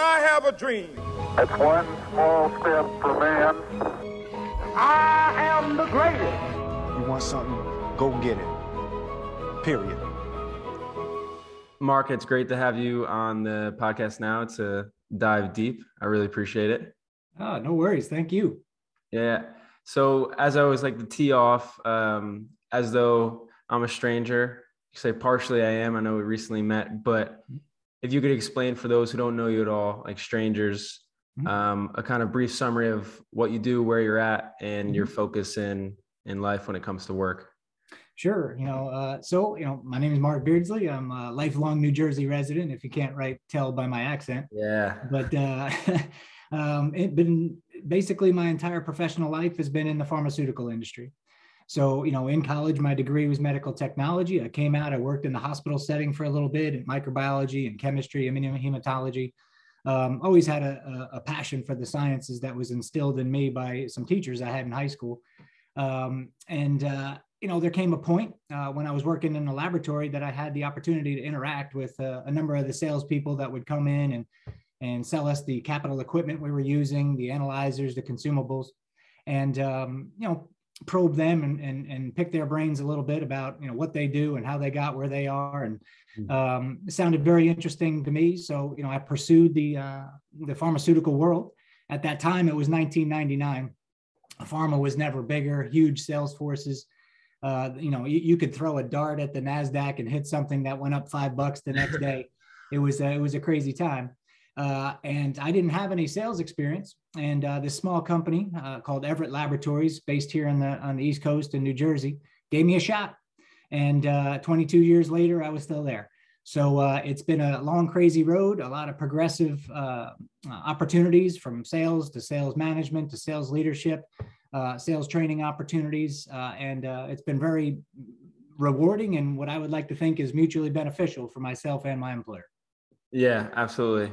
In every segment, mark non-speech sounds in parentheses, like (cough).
I have a dream. It's one small step for man. I am the greatest. You want something, go get it. Period. Mark, it's great to have you on the podcast now to dive deep. I really appreciate it. Ah, no worries. Thank you. Yeah. So, as I was like to tee off, um, as though I'm a stranger, you say partially I am. I know we recently met, but if you could explain for those who don't know you at all, like strangers, mm-hmm. um, a kind of brief summary of what you do, where you're at, and mm-hmm. your focus in in life when it comes to work. Sure. You know, uh, so you know, my name is Mark Beardsley. I'm a lifelong New Jersey resident. If you can't right tell by my accent. Yeah. But uh, (laughs) um, it been basically my entire professional life has been in the pharmaceutical industry. So, you know, in college, my degree was medical technology. I came out, I worked in the hospital setting for a little bit in microbiology and chemistry, immunohematology. Um, always had a, a, passion for the sciences that was instilled in me by some teachers I had in high school. Um, and, uh, you know, there came a point uh, when I was working in a laboratory that I had the opportunity to interact with uh, a number of the salespeople that would come in and, and sell us the capital equipment we were using, the analyzers, the consumables. And, um, you know, probe them and, and, and pick their brains a little bit about you know what they do and how they got where they are. And hmm. um, it sounded very interesting to me. So you know i pursued the uh, the pharmaceutical world. At that time it was 1999 pharma was never bigger huge sales forces. Uh, you know you, you could throw a dart at the nasdaq and hit something that went up five bucks the next (laughs) day. It was a, it was a crazy time uh, and I didn't have any sales experience. And uh, this small company uh, called Everett Laboratories, based here on the on the East Coast in New Jersey, gave me a shot. And uh, 22 years later, I was still there. So uh, it's been a long, crazy road. A lot of progressive uh, opportunities from sales to sales management to sales leadership, sales training opportunities, and it's been very rewarding and what I would like to think is mutually beneficial for myself and my employer. Yeah, absolutely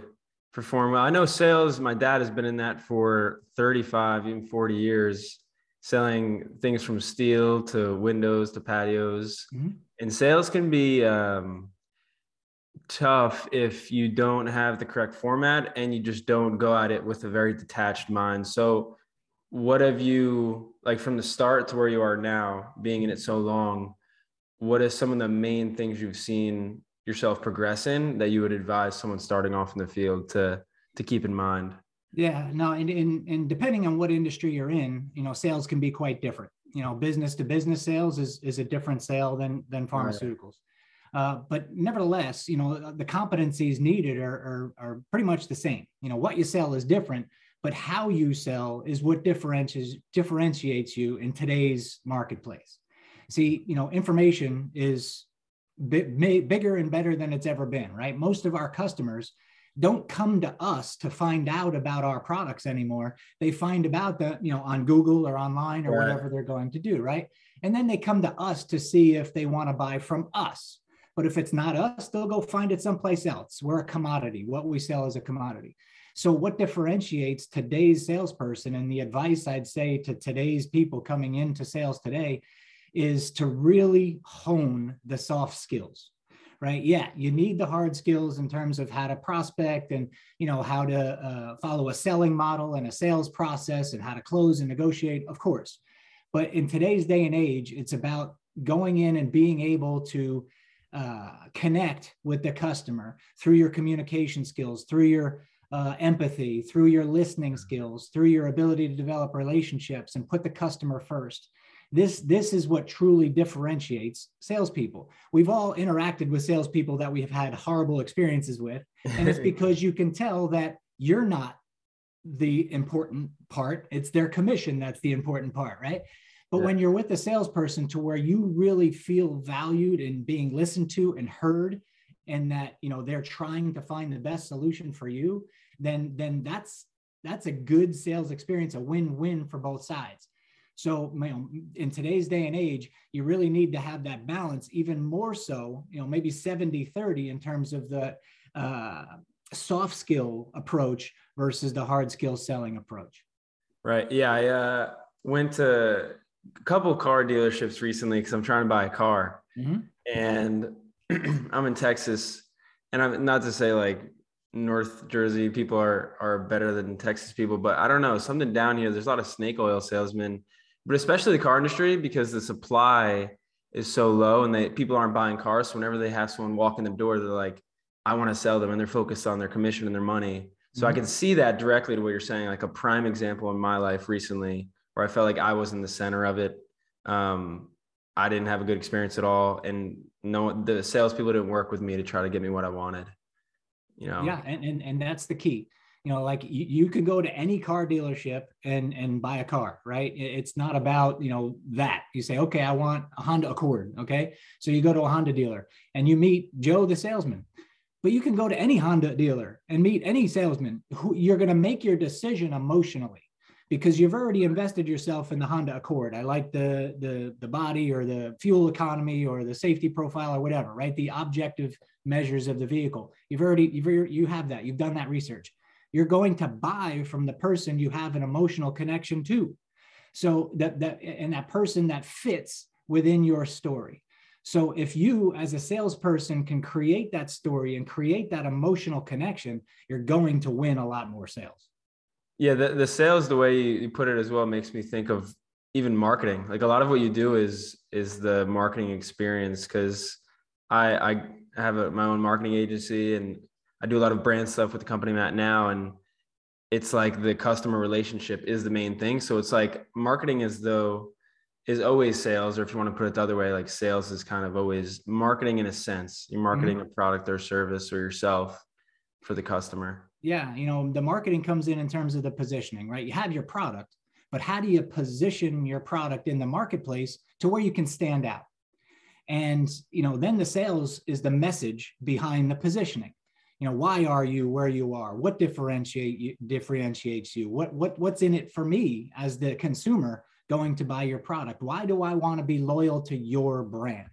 perform well. I know sales, my dad has been in that for 35, even 40 years, selling things from steel to windows to patios. Mm-hmm. And sales can be um, tough if you don't have the correct format and you just don't go at it with a very detached mind. So, what have you, like from the start to where you are now, being in it so long? What are some of the main things you've seen yourself progressing that you would advise someone starting off in the field to to keep in mind? Yeah, no, and, and and depending on what industry you're in, you know, sales can be quite different. You know, business to business sales is is a different sale than than pharmaceuticals. Right. Uh, but nevertheless, you know, the competencies needed are, are are pretty much the same. You know, what you sell is different, but how you sell is what differentiates differentiates you in today's marketplace. See, you know, information is bigger and better than it's ever been, right? Most of our customers don't come to us to find out about our products anymore. They find about the, you know, on Google or online or right. whatever they're going to do, right? And then they come to us to see if they want to buy from us. But if it's not us, they'll go find it someplace else. We're a commodity. What we sell is a commodity. So, what differentiates today's salesperson and the advice I'd say to today's people coming into sales today is to really hone the soft skills right? Yeah you need the hard skills in terms of how to prospect and you know how to uh, follow a selling model and a sales process and how to close and negotiate of course. But in today's day and age it's about going in and being able to uh, connect with the customer through your communication skills through your uh, empathy through your listening skills through your ability to develop relationships and put the customer first this, this is what truly differentiates salespeople. We've all interacted with salespeople that we have had horrible experiences with. And it's (laughs) because you can tell that you're not the important part. It's their commission that's the important part, right? But yeah. when you're with a salesperson to where you really feel valued and being listened to and heard, and that you know they're trying to find the best solution for you, then then that's that's a good sales experience, a win-win for both sides. So, you know, in today's day and age, you really need to have that balance, even more so, you know, maybe 70 30 in terms of the uh, soft skill approach versus the hard skill selling approach. Right. Yeah. I uh, went to a couple car dealerships recently because I'm trying to buy a car. Mm-hmm. And (clears throat) I'm in Texas. And I'm not to say like North Jersey people are are better than Texas people, but I don't know something down here. There's a lot of snake oil salesmen, but especially the car industry because the supply is so low and they people aren't buying cars. So whenever they have someone walk in the door, they're like, I want to sell them, and they're focused on their commission and their money. So mm-hmm. I can see that directly to what you're saying. Like a prime example in my life recently, where I felt like I was in the center of it. Um, I didn't have a good experience at all, and no, the salespeople didn't work with me to try to get me what I wanted. You know. Yeah, and and, and that's the key. You know, like you, you can go to any car dealership and and buy a car, right? It's not about you know that. You say, okay, I want a Honda Accord. Okay, so you go to a Honda dealer and you meet Joe the salesman. But you can go to any Honda dealer and meet any salesman who you're going to make your decision emotionally because you've already invested yourself in the Honda Accord. I like the the the body or the fuel economy or the safety profile or whatever, right? The objective measures of the vehicle. You've already you've you have that. You've done that research. You're going to buy from the person you have an emotional connection to. So that that and that person that fits within your story. So if you as a salesperson can create that story and create that emotional connection, you're going to win a lot more sales. Yeah, the, the sales, the way you put it as well, makes me think of even marketing. Like a lot of what you do is is the marketing experience because I I have a, my own marketing agency and I do a lot of brand stuff with the company I'm at now, and it's like the customer relationship is the main thing. So it's like marketing is though is always sales, or if you want to put it the other way, like sales is kind of always marketing in a sense. You're marketing mm-hmm. a product or service or yourself for the customer yeah you know the marketing comes in in terms of the positioning right you have your product but how do you position your product in the marketplace to where you can stand out and you know then the sales is the message behind the positioning you know why are you where you are? What differentiate you, differentiates you? What what what's in it for me as the consumer going to buy your product? Why do i want to be loyal to your brand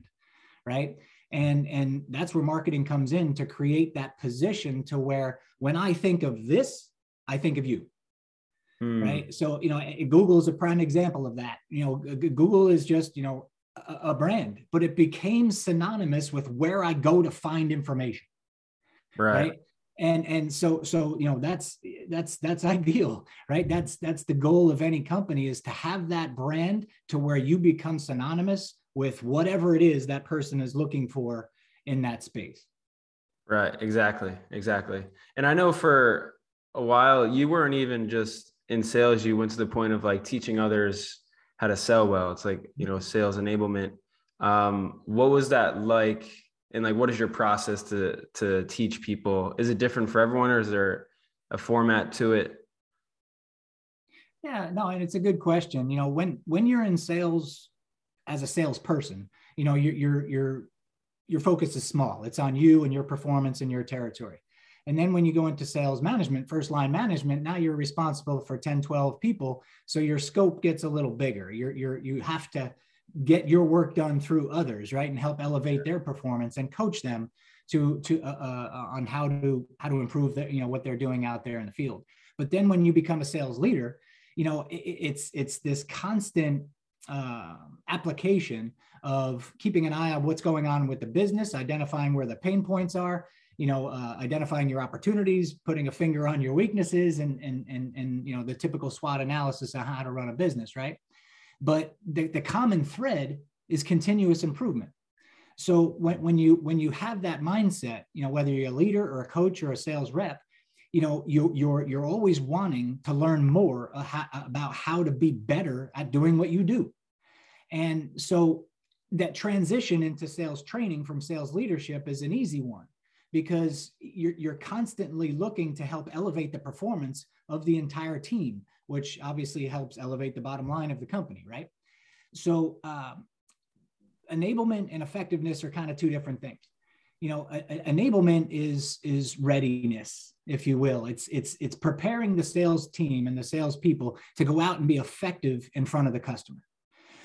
right? And and that's where marketing comes in to create that position to where when i think of this i think of you hmm. right? So you know google is a prime example of that. You know google is just you know a, a brand but it became synonymous with where i go to find information right, right? and and so so you know that's that's that's ideal right that's that's the goal of any company is to have that brand to where you become synonymous with whatever it is that person is looking for in that space. Right, exactly, exactly. And I know for a while you weren't even just in sales, you went to the point of like teaching others how to sell well. It's like, you know, sales enablement. Um, what was that like? And like, what is your process to to teach people? Is it different for everyone, or is there a format to it? Yeah, no, and it's a good question. You know, when when you're in sales as a salesperson, you know, your your your your focus is small. It's on you and your performance in your territory. And then when you go into sales management, first line management, now you're responsible for 10, 12 people. So your scope gets a little bigger. You're, you're, you have to get your work done through others, right? And help elevate their performance and coach them to, to, uh, uh, on how to, how to improve the, you know, what they're doing out there in the field. But then when you become a sales leader, you know, it, it's, it's this constant uh, application of keeping an eye on what's going on with the business, identifying where the pain points are, you know, uh, identifying your opportunities, putting a finger on your weaknesses, and and and and you know the typical SWOT analysis on how to run a business, right? But the, the common thread is continuous improvement. So when, when you when you have that mindset, you know, whether you're a leader or a coach or a sales rep, you know you, you're you're always wanting to learn more about how to be better at doing what you do and so that transition into sales training from sales leadership is an easy one because you're, you're constantly looking to help elevate the performance of the entire team which obviously helps elevate the bottom line of the company right? So um, enablement and effectiveness are kind of two different things. You know a, a enablement is is readiness if you will. It's it's it's preparing the sales team and the sales people to go out and be effective in front of the customer.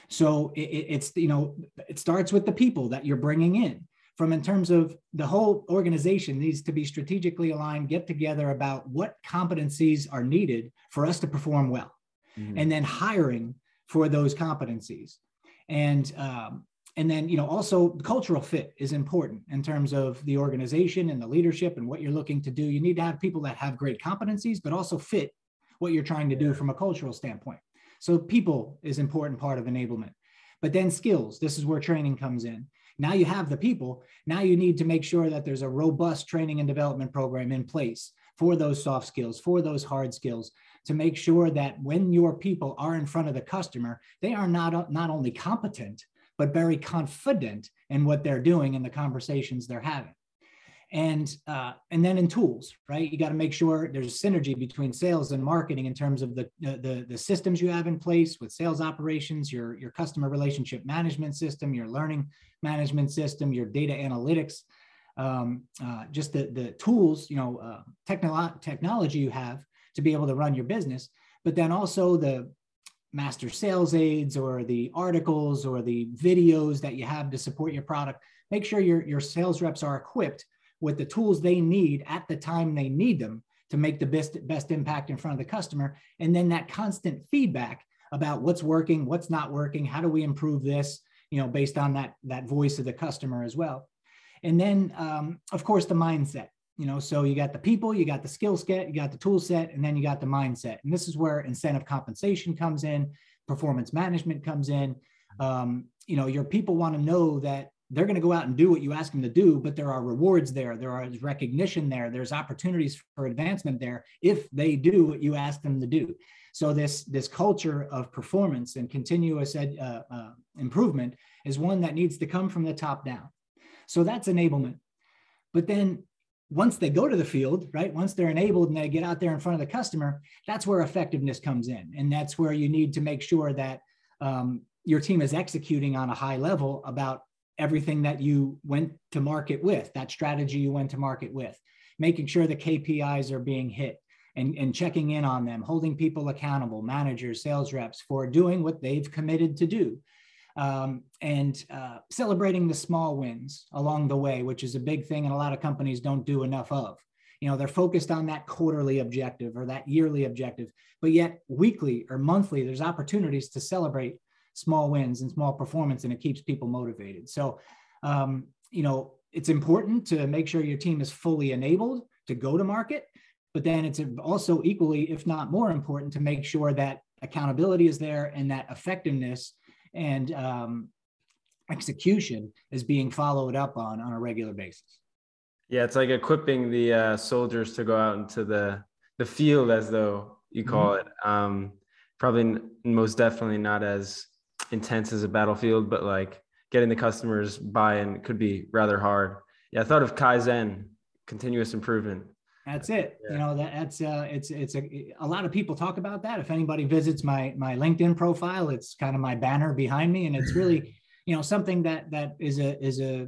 So it, it's you know it starts with the people that you're bringing in from in terms of the whole organization needs to be strategically aligned get together about what competencies are needed for us to perform well. Mm-hmm. and then hiring for those competencies. And um, and then you know also the cultural fit is important in terms of the organization and the leadership and what you're looking to do. You need to have people that have great competencies but also fit what you're trying to do from a cultural standpoint. So people is important part of enablement. But then skills this is where training comes in now you have the people now you need to make sure that there's a robust training and development program in place for those soft skills for those hard skills to make sure that when your people are in front of the customer they are not not only competent but very confident in what they're doing and the conversations they're having. And uh, and then in tools, right? You got to make sure there's synergy between sales and marketing in terms of the, the the systems you have in place with sales operations, your your customer relationship management system, your learning management system, your data analytics, um, uh, just the the tools, you know, uh, technolo- technology you have to be able to run your business, but then also the master sales aids or the articles or the videos that you have to support your product. Make sure your, your sales reps are equipped with the tools they need at the time they need them to make the best best impact in front of the customer. And then that constant feedback about what's working what's not working how do we improve this you know based on that that voice of the customer as well. And then um, of course the mindset you know so you got the people you got the skill set you got the tool set and then you got the mindset. And this is where incentive compensation comes in performance management comes in. Um, you know your people want to know that they're going to go out and do what you ask them to do but there are rewards there there is recognition there there's opportunities for advancement there if they do what you ask them to do so this this culture of performance and continuous ed, uh, uh, improvement is one that needs to come from the top down so that's enablement but then once they go to the field, right? Once they're enabled and they get out there in front of the customer, that's where effectiveness comes in. And that's where you need to make sure that um, your team is executing on a high level about everything that you went to market with, that strategy you went to market with, making sure the KPIs are being hit and, and checking in on them, holding people accountable, managers, sales reps for doing what they've committed to do um, and uh, celebrating the small wins along the way, which is a big thing and a lot of companies don't do enough of. You know, they're focused on that quarterly objective or that yearly objective, but yet weekly or monthly, there's opportunities to celebrate small wins and small performance, and it keeps people motivated. So, um, you know, it's important to make sure your team is fully enabled to go to market, but then it's also equally, if not more important, to make sure that accountability is there and that effectiveness and um, execution is being followed up on on a regular basis. Yeah, it's like equipping the uh, soldiers to go out into the the field, as though you call mm-hmm. it. Um, probably most definitely not as intense as a battlefield, but like getting the customers buy-in could be rather hard. Yeah, I thought of Kaizen, continuous improvement. That's it. Yeah. You know, that, that's uh, it's it's a a lot of people talk about that. If anybody visits my my LinkedIn profile, it's kind of my banner behind me, and it's really (clears throat) you know something that that is a is a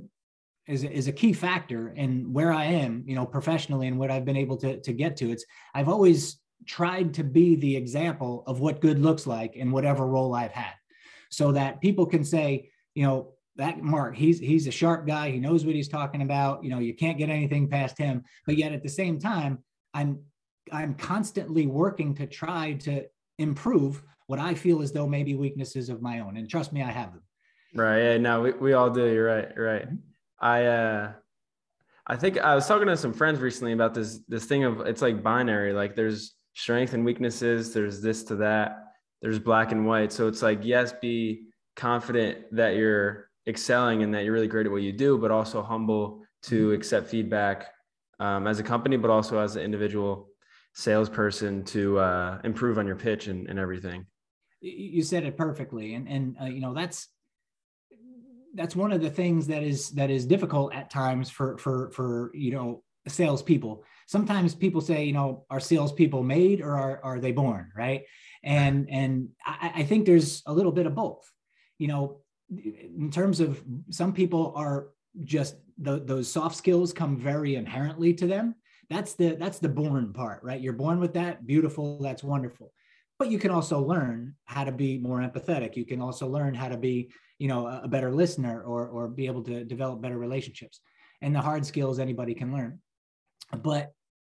is a, is a key factor in where I am, you know, professionally and what I've been able to to get to. It's I've always tried to be the example of what good looks like in whatever role I've had, so that people can say, you know, that Mark, he's he's a sharp guy. He knows what he's talking about. You know, you can't get anything past him. But yet at the same time, I'm I'm constantly working to try to improve what I feel as though maybe weaknesses of my own. And trust me, I have them. Right. Yeah. No, we, we all do. You're right. You're right. Mm-hmm. I uh I think I was talking to some friends recently about this this thing of it's like binary. Like there's strength and weaknesses, there's this to that, there's black and white. So it's like, yes, be confident that you're excelling and that you're really great at what you do, but also humble to mm-hmm. accept feedback um, as a company, but also as an individual salesperson to uh, improve on your pitch and, and everything. You said it perfectly, and and uh, you know that's that's one of the things that is that is difficult at times for for for you know salespeople. Sometimes people say, you know, are salespeople made or are are they born, right? And and I, I think there's a little bit of both. You know, in terms of some people are just the, those soft skills come very inherently to them. That's the that's the born part right? You're born with that beautiful that's wonderful. But you can also learn how to be more empathetic. You can also learn how to be you know a better listener or or be able to develop better relationships. And the hard skills anybody can learn. But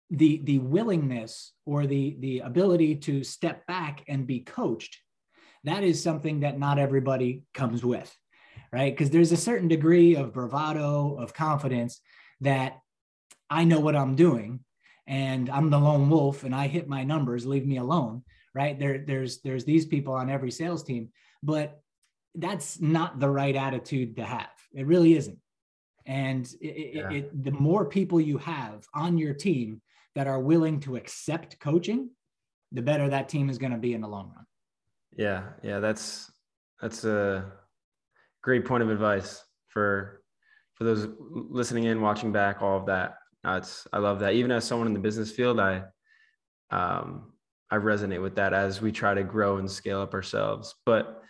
the the willingness or the the ability to step back and be coached that is something that not everybody comes with right? Because there's a certain degree of bravado, of confidence that I know what I'm doing and I'm the lone wolf and I hit my numbers, leave me alone, right? There, there's there's these people on every sales team, but that's not the right attitude to have. It really isn't. And it, yeah. it, it, the more people you have on your team that are willing to accept coaching, the better that team is going to be in the long run. Yeah, yeah, that's that's a great point of advice for for those listening in, watching back, all of that. That's I love that. Even as someone in the business field, I um I resonate with that as we try to grow and scale up ourselves. But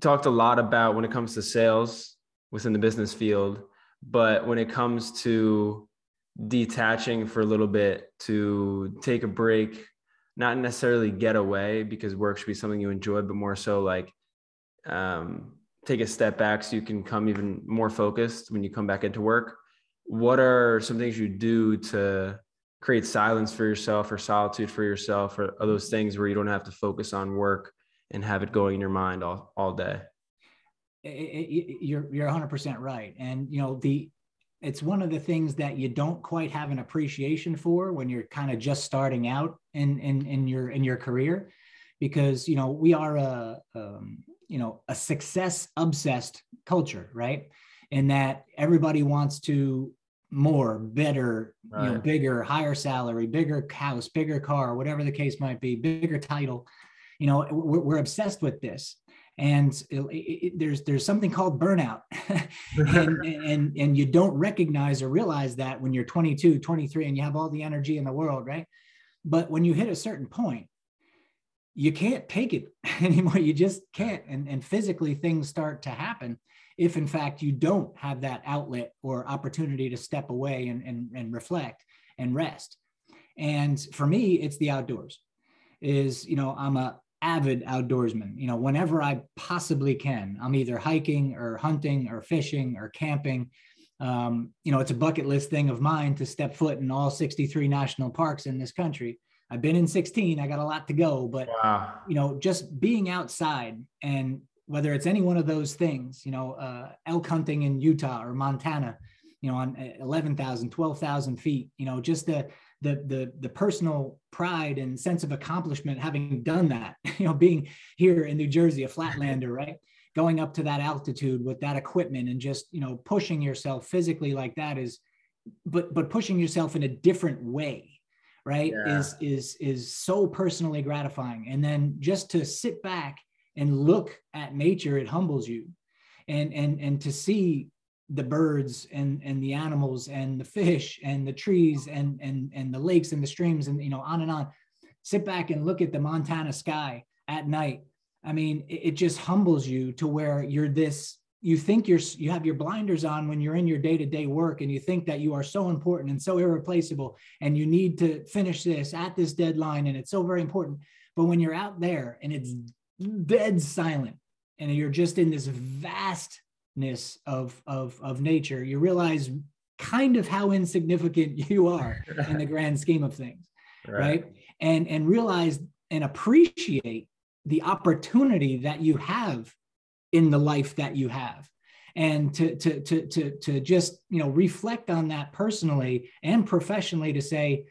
talked a lot about when it comes to sales within the business field, but when it comes to detaching for a little bit to take a break, not necessarily get away because work should be something you enjoy, but more so like um, take a step back so you can come even more focused when you come back into work. What are some things you do to create silence for yourself or solitude for yourself or, or those things where you don't have to focus on work and have it going in your mind all, all day? It, it, you're you're 100% right and you know the it's one of the things that you don't quite have an appreciation for when you're kind of just starting out in in in your in your career. Because you know we are a um, you know a success obsessed culture right? In that everybody wants to more better right. you know bigger higher salary bigger house bigger car whatever the case might be bigger title. You know we're, we're obsessed with this and it, it, there's there's something called burnout. (laughs) And, (laughs) and and you don't recognize or realize that when you're 22 23 and you have all the energy in the world right? But when you hit a certain point you can't take it (laughs) anymore. You just can't. And, and physically things start to happen if in fact you don't have that outlet or opportunity to step away and, and, and reflect and rest. And for me it's the outdoors is you know i'm a avid outdoorsman. You know, whenever I possibly can, I'm either hiking or hunting or fishing or camping. Um, you know, it's a bucket list thing of mine to step foot in all 63 national parks in this country. I've been in 16. I got a lot to go, but wow. you know, just being outside and whether it's any one of those things, you know, uh, elk hunting in Utah or Montana, you know, on 11,000, 12,000 feet, you know, just the the the the personal pride and sense of accomplishment having done that (laughs) you know being here in new jersey a flatlander right? Going up to that altitude with that equipment and just you know pushing yourself physically like that is but but pushing yourself in a different way right yeah. is is is so personally gratifying. And then just to sit back and look at nature it humbles you. And and and to see the birds and and the animals and the fish and the trees and and and the lakes and the streams and you know on and on. Sit back and look at the montana sky at night. I mean it, it just humbles you to where you're this you think you're you have your blinders on when you're in your day-to-day work and you think that you are so important and so irreplaceable and you need to finish this at this deadline and it's so very important. But when you're out there and it's dead silent and you're just in this vast of, of, of nature, you realize kind of how insignificant (laughs) you are in the grand scheme of things. Right. right. And, and realize and appreciate the opportunity that you have in the life that you have and to to to to to just you know reflect on that personally and professionally to say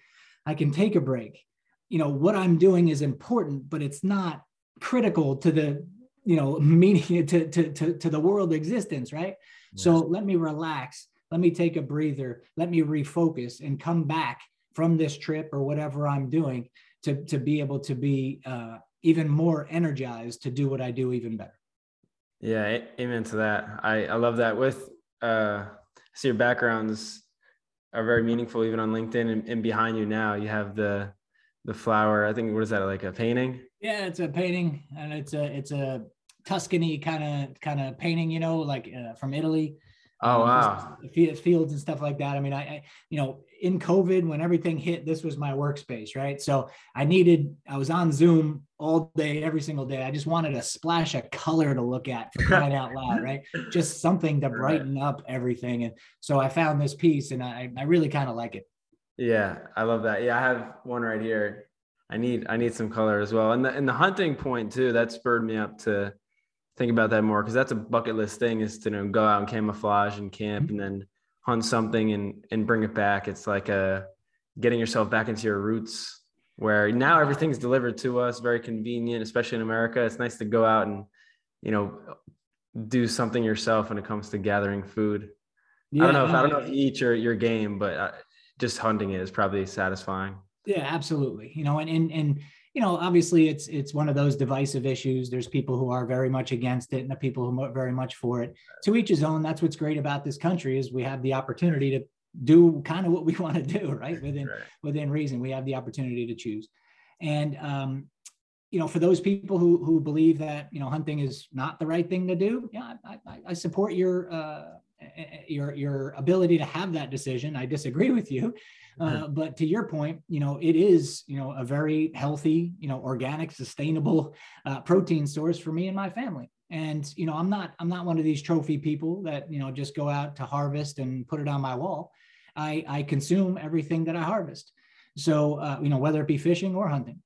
i can take a break you know what i'm doing is important but it's not critical to the you know (laughs) meaning to to to, to the world existence right? Yes. so let me relax. Let me take a breather. Let me refocus and come back from this trip or whatever i'm doing to to be able to be uh, even more energized to do what i do even better. Yeah amen to that. I i love that. With uh see your backgrounds are very meaningful even on linkedin and, and behind you now. You have the the flower i think what is that like a painting yeah, it's a painting, and it's a it's a Tuscany kind of kind of painting, you know, like uh, from Italy. Oh um, wow! Fields and stuff like that. I mean, I, I, you know, in COVID when everything hit, this was my workspace, right? So I needed, I was on Zoom all day, every single day. I just wanted a splash of color to look at for crying out loud, (laughs) right? Just something to brighten right. up everything. And so I found this piece, and I, I really kind of like it. Yeah, I love that. Yeah, I have one right here. I need I need some color as well. And the and the hunting point too, that spurred me up to think about that more because that's a bucket list thing is to you know, go out and camouflage and camp Mm-hmm. and then hunt something and and bring it back. It's like a getting yourself back into your roots where now everything's delivered to us, very convenient, especially in America. It's nice to go out and you know do something yourself when it comes to gathering food. I don't know if I don't know if you eat your your game, but uh, just hunting it is probably satisfying. Yeah, absolutely. You know, and and and you know, obviously, it's it's one of those divisive issues. There's people who are very much against it, and the people who are very much for it. To each his own. That's what's great about this country is we have the opportunity to do kind of what we (laughs) want to do, right? Within Right. within reason, we have the opportunity to choose. And um, you know, for those people who who believe that you know hunting is not the right thing to do, yeah, I, I, I support your uh, your your ability to have that decision. I disagree with you, uh, but to your point, you know, it is you know a very healthy, you know, organic, sustainable uh, protein source for me and my family. And you know, I'm not I'm not one of these trophy people that you know just go out to harvest and put it on my wall. I I consume everything that I harvest. So uh, you know, whether it be fishing or hunting,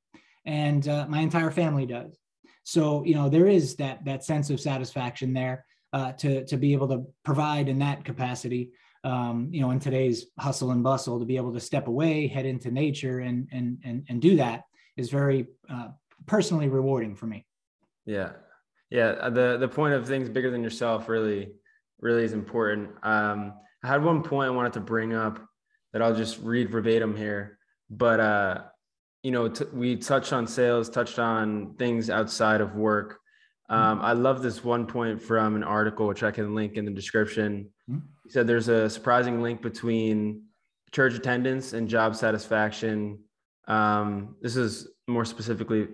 and uh, my entire family does. So you know, there is that that sense of satisfaction there uh, to to be able to provide in that capacity. Um, you know, in today's hustle and bustle, to be able to step away, head into nature, and and and and do that is very uh, personally rewarding for me. Yeah. Yeah. uh, The the point of things bigger than yourself really, really is important. Um, I had one point I wanted to bring up that I'll just read verbatim here. But uh, you know, t- we touched on sales, touched on things outside of work. Um, I love this one point from an article, which I can link in the description. Mhm. He said there's a surprising link between church attendance and job satisfaction. Um, this is more specifically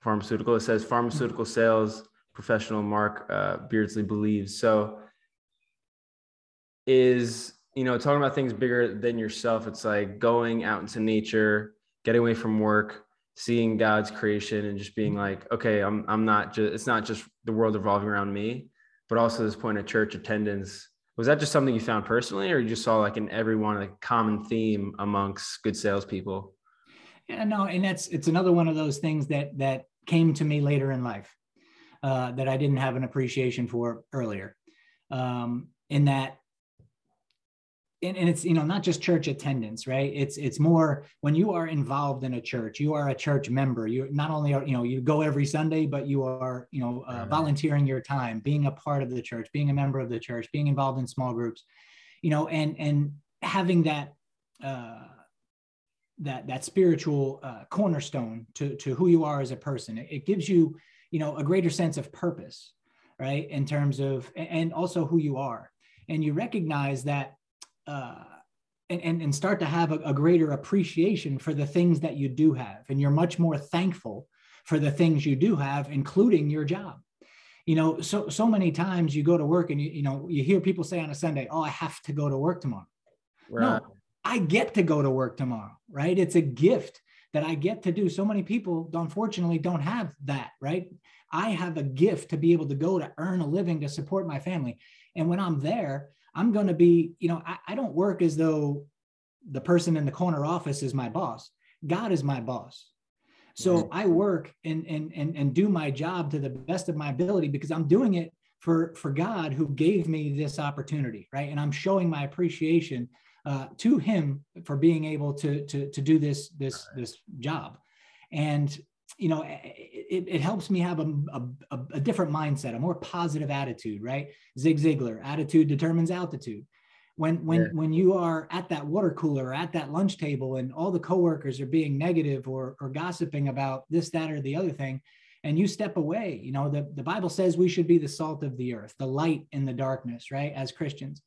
pharmaceutical. It says pharmaceutical sales professional Mark uh, Beardsley believes. So is you know talking about things bigger than yourself. It's like going out into nature, getting away from work, seeing God's creation, and just being like, okay, I'm I'm not just it's not just the world revolving around me, but also this point of church attendance. Was that just something you found personally, or you just saw like in everyone a common theme amongst good salespeople? Yeah, no, and that's it's another one of those things that that came to me later in life uh, that I didn't have an appreciation for earlier. Um, in that, and, and it's you know not just church attendance, right? It's it's more when you are involved in a church, you are a church member. You not only are you know you go every Sunday, but you are you know uh, volunteering your time, being a part of the church, being a member of the church, being involved in small groups, you know, and and having that. Uh, that that spiritual uh, cornerstone to to who you are as a person. It, it gives you you know a greater sense of purpose, right? In terms of and also who you are, and you recognize that. Uh, and, and, and start to have a, a greater appreciation for the things that you do have. And you're much more thankful for the things you do have, including your job. You know, so so many times you go to work and you, you know, you hear people say on a Sunday, oh, I have to go to work tomorrow. Right. No, I get to go to work tomorrow, right? It's a gift that I get to do. So many people, unfortunately, don't have that, right? I have a gift to be able to go to earn a living to support my family. And when I'm there, I'm going to be, you know, I, I don't work as though the person in the corner office is my boss. God is my boss. So I work and, and, and, and do my job to the best of my ability because I'm doing it for, for God who gave me this opportunity, right? And I'm showing my appreciation uh, to him for being able to to to do this this this job and you know it, it helps me have a, a, a different mindset a more positive attitude right? Zig ziglar attitude determines altitude. When when Yeah. when you are at that water cooler or at that lunch table and all the coworkers are being negative or or gossiping about this that or the other thing and you step away you know the, the bible says we should be the salt of the earth the light in the darkness right as christians.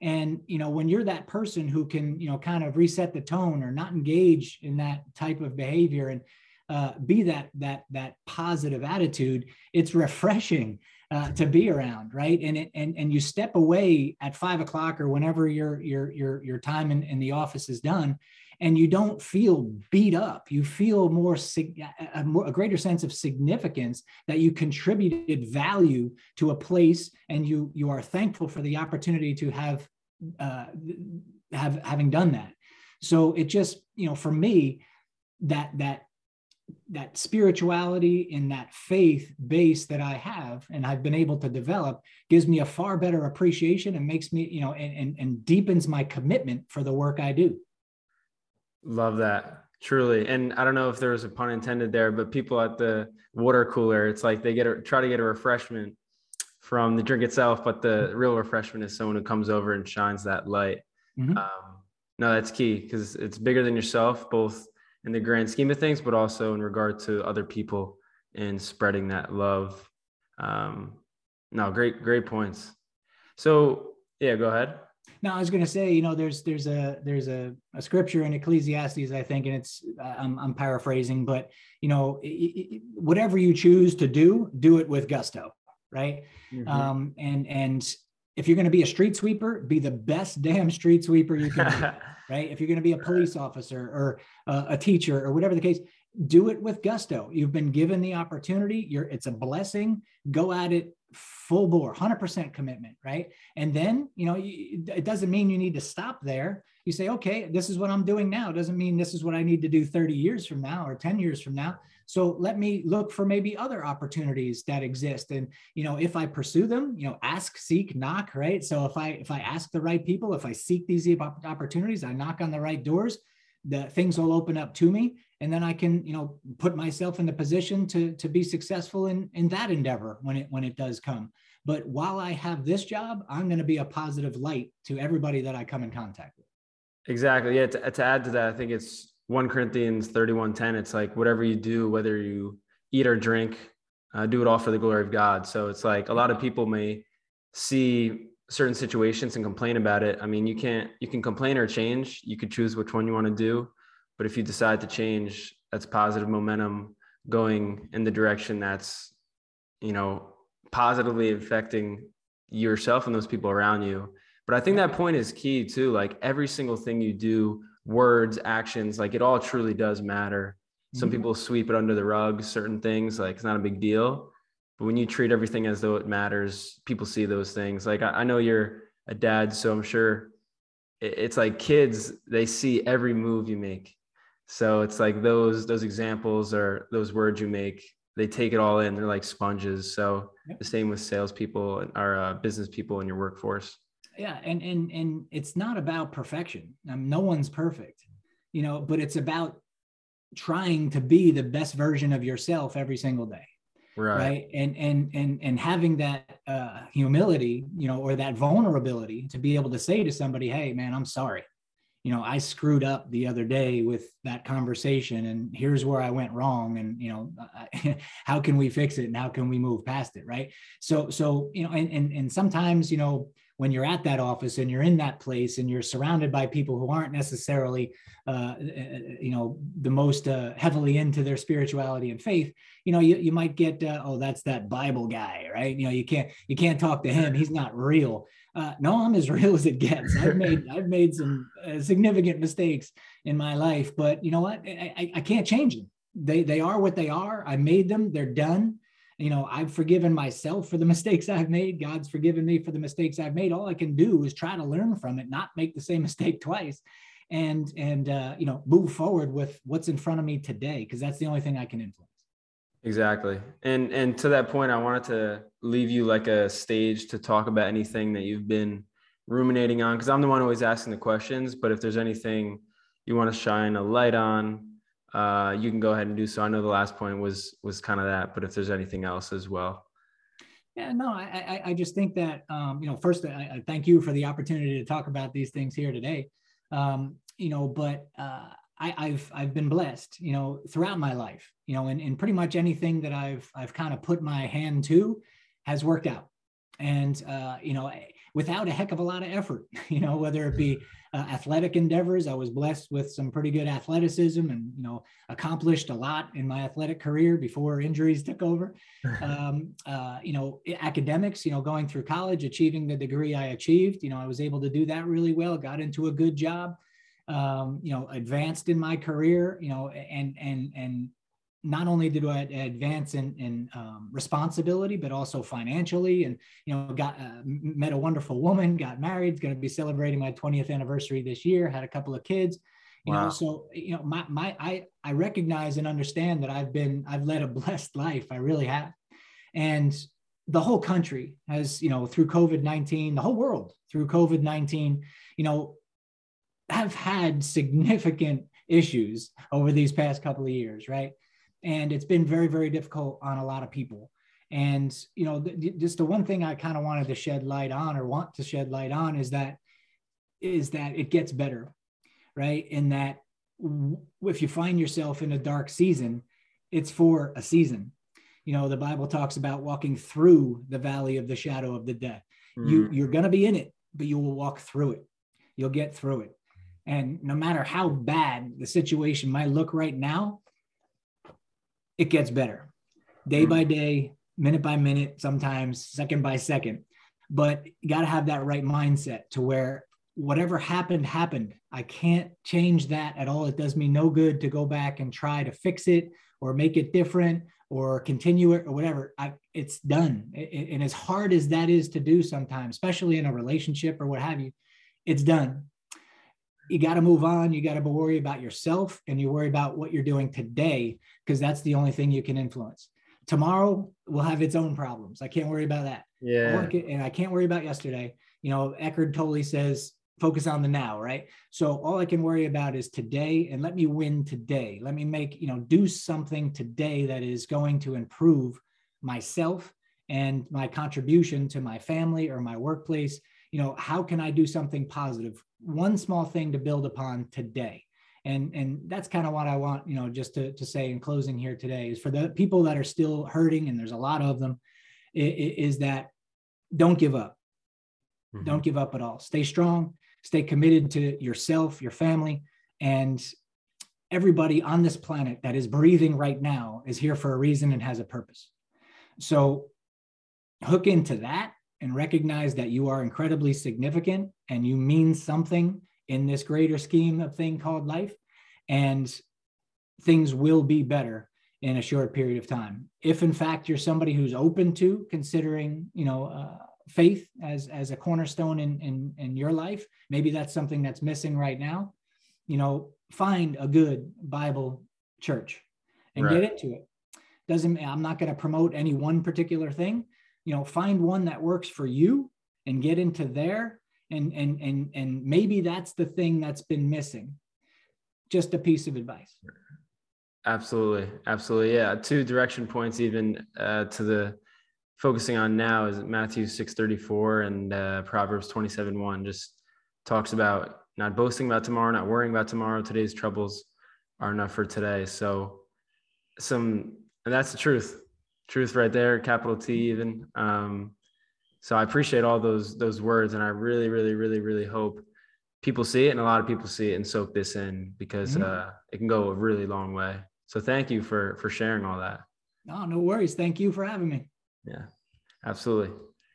And you know when you're that person who can you know kind of reset the tone or not engage in that type of behavior and uh, be that that that positive attitude it's refreshing uh, to be around right? And it and and you step away at five o'clock or whenever your your your your time in, in the office is done and you don't feel beat up. You feel more a, more a greater sense of significance that you contributed value to a place and you you are thankful for the opportunity to have uh, have having done that. So it just you know for me that that that spirituality and that faith base that I have and I've been able to develop gives me a far better appreciation and makes me, you know, and, and, and deepens my commitment for the work I do. Love that. Truly. And I don't know if there was a pun intended there, but people at the water cooler, it's like they get a, try to get a refreshment from the drink itself, but the real refreshment is someone who comes over and shines that light. Mm-hmm. Um, no, that's key because it's bigger than yourself, both in the grand scheme of things, but also in regard to other people and spreading that love. Um, no, great, great points. So yeah, go ahead. No, I was going to say, you know, there's there's a there's a, a scripture in Ecclesiastes, I think, and it's I'm, I'm paraphrasing, but you know, it, it, whatever you choose to do, do it with gusto, right? Mm-hmm. Um, and and if you're going to be a street sweeper, be the best damn street sweeper you can be, (laughs) right? If you're going to be a police officer or a, a teacher or whatever the case, do it with gusto. You've been given the opportunity. You're it's a blessing. Go at it full bore, 100% commitment, right? And then, you know, it doesn't mean you need to stop there. You say, okay, this is what I'm doing now. It doesn't mean this is what I need to do 30 years from now or 10 years from now. So let me look for maybe other opportunities that exist. And, you know, if I pursue them, you know, ask, seek, knock, right? So if I, if I ask the right people, if I seek these opportunities, I knock on the right doors, the things will open up to me and then i can you know put myself in the position to to be successful in in that endeavor when it when it does come. But while i have this job i'm going to be a positive light to everybody that i come in contact with. Exactly. Yeah to, to add to that i think it's 1 corinthians 31 10 it's like whatever you do whether you eat or drink uh, do it all for the glory of god. So it's like a lot of people may see certain situations and complain about it. I mean you can't you can complain or change. You could choose which one you want to do but if you decide to change, that's positive momentum going in the direction that's, you know, positively affecting yourself and those people around you. But I think that point is key too. Like every single thing you do, words, actions, like it all truly does matter. Some mm-hmm. people sweep it under the rug, certain things, like it's not a big deal. But when you treat everything as though it matters, people see those things. Like I, I know you're a dad, so I'm sure it's like kids, they see every move you make. So it's like those those examples or those words you make, they take it all in. They're like sponges. So yep. the same with salespeople or uh, business people in your workforce. Yeah, and and and it's not about perfection. Um, no one's perfect, you know, but it's about trying to be the best version of yourself every single day. Right. right. And and and and having that uh, humility, you know, or that vulnerability to be able to say to somebody, "Hey, man, I'm sorry." You know, I screwed up the other day with that conversation and here's where I went wrong. And, you know, (laughs) how can we fix it and how can we move past it? Right. So, so, you know, and, and, and sometimes, you know, when you're at that office and you're in that place and you're surrounded by people who aren't necessarily, uh, you know, the most uh, heavily into their spirituality and faith, you know, you, you might get, uh, oh, that's that Bible guy, right? You know, you can't, you can't talk to him. He's not real uh, no, I'm as (laughs) real as it gets. I've made I've made some uh, significant mistakes in my life, but you know what? I, I, I can't change them. They they are what they are. I made them. They're done. You know, I've forgiven myself for the (laughs) mistakes I've made. God's forgiven me for the mistakes I've made. All I can do is try to learn from it, not make the same (laughs) mistake twice, and and uh, you know move forward with what's in front of me today because that's the only thing I can influence. Exactly. And and to that point, I wanted to leave you like a stage to talk about anything that you've been ruminating on because I'm the one always asking the questions. But if there's anything you want to shine a light on, uh, you can go ahead and do so. I know the last point was was kind of that, but if there's anything else as well. Yeah, no, I I, I just think that um, you know, first I, I, thank you for the opportunity to talk about these things here today. Um, you know, but uh, I, have I've been blessed, you know, throughout my life, you know, and, and pretty much anything that I've I've kind of put my hand to has worked out, and uh, you know, without a heck of a lot of effort, (laughs) you know, whether it be uh, athletic endeavors, I was blessed with some pretty good athleticism, and you know, accomplished a lot in my athletic career before injuries took over. (laughs) Um, uh, you know, academics, you know, going through college, achieving the degree I achieved, you know, I was able to do that really well. Got into a good job um, you know, advanced in my career, you know, and and and not only did I advance in, in um, responsibility, but also financially, and you know, got uh, met a wonderful woman, got married, going to be celebrating my 20th anniversary this year, had a couple of kids, You wow. know, so you know, my my I I recognize and understand that I've been I've led a blessed life. I really have. And the whole country has, you know, through COVID 19, the whole world through COVID 19, you know, have had significant issues over these past couple of years, right? And it's been very, very difficult on a lot of people. And, you know, th- just the one thing I kind of wanted to shed light on or want to shed light on is that, is that it gets better, right? In that w- if you find yourself in a dark season, it's for a season you know the bible talks about walking through the valley of the shadow of the death mm. you you're going to be in it but you will walk through it you'll get through it and no matter how bad the situation might look right now it gets better. Day mm. by day minute by minute sometimes second by second. But you got to have that right mindset to where whatever happened happened. I can't change that at all. It does me no good to go back and try to fix it or make it different or continue it or whatever. I, it's done. It, and as hard as that is to do sometimes especially in a relationship or what have you it's done you got to move on you got to worry about yourself and you worry about what you're doing today because that's the only thing you can influence tomorrow will have its own problems i can't worry about that yeah and i can't worry about yesterday you know Eckhart Tolle says focus on the now, right? So all I can worry about is today and let me win today. Let me make, you know, do something today that is going to improve myself and my contribution to my family or my workplace. You know, how can I do something positive? One small thing to build upon today. And, and that's kind of what I want, you know, just to, to say in closing here today is for the people that are still hurting, and there's a lot of them, is that don't give up. Mm-hmm. Don't give up at all. Stay strong stay committed to yourself, your family, and everybody on this planet that is breathing right now is here for a reason and has a purpose. So hook into that and recognize that you are incredibly significant and you mean something in this greater scheme of thing called life and things will be better in a short period of time if in fact you're somebody who's open to considering you know uh, faith as as a cornerstone in in in your life maybe that's something that's missing right now you know find a good bible church and right. get into it doesn't i'm not going to promote any one particular thing you know find one that works for you and get into there and and and and maybe that's the thing that's been missing just a piece of advice absolutely absolutely yeah two direction points even uh, to the focusing on now is Matthew 6:34 and uh, Proverbs 27:1 just talks about not boasting about tomorrow, not worrying about tomorrow. Today's troubles are enough for today. So some and that's the truth. Truth right there, capital T even. Um, so I appreciate all those those words and I really really really really hope people see it and a lot of people see it and soak this in because mm-hmm. uh, it can go a really long way. So thank you for for sharing all that. No, no worries. Thank you for having me. Yeah, absolutely.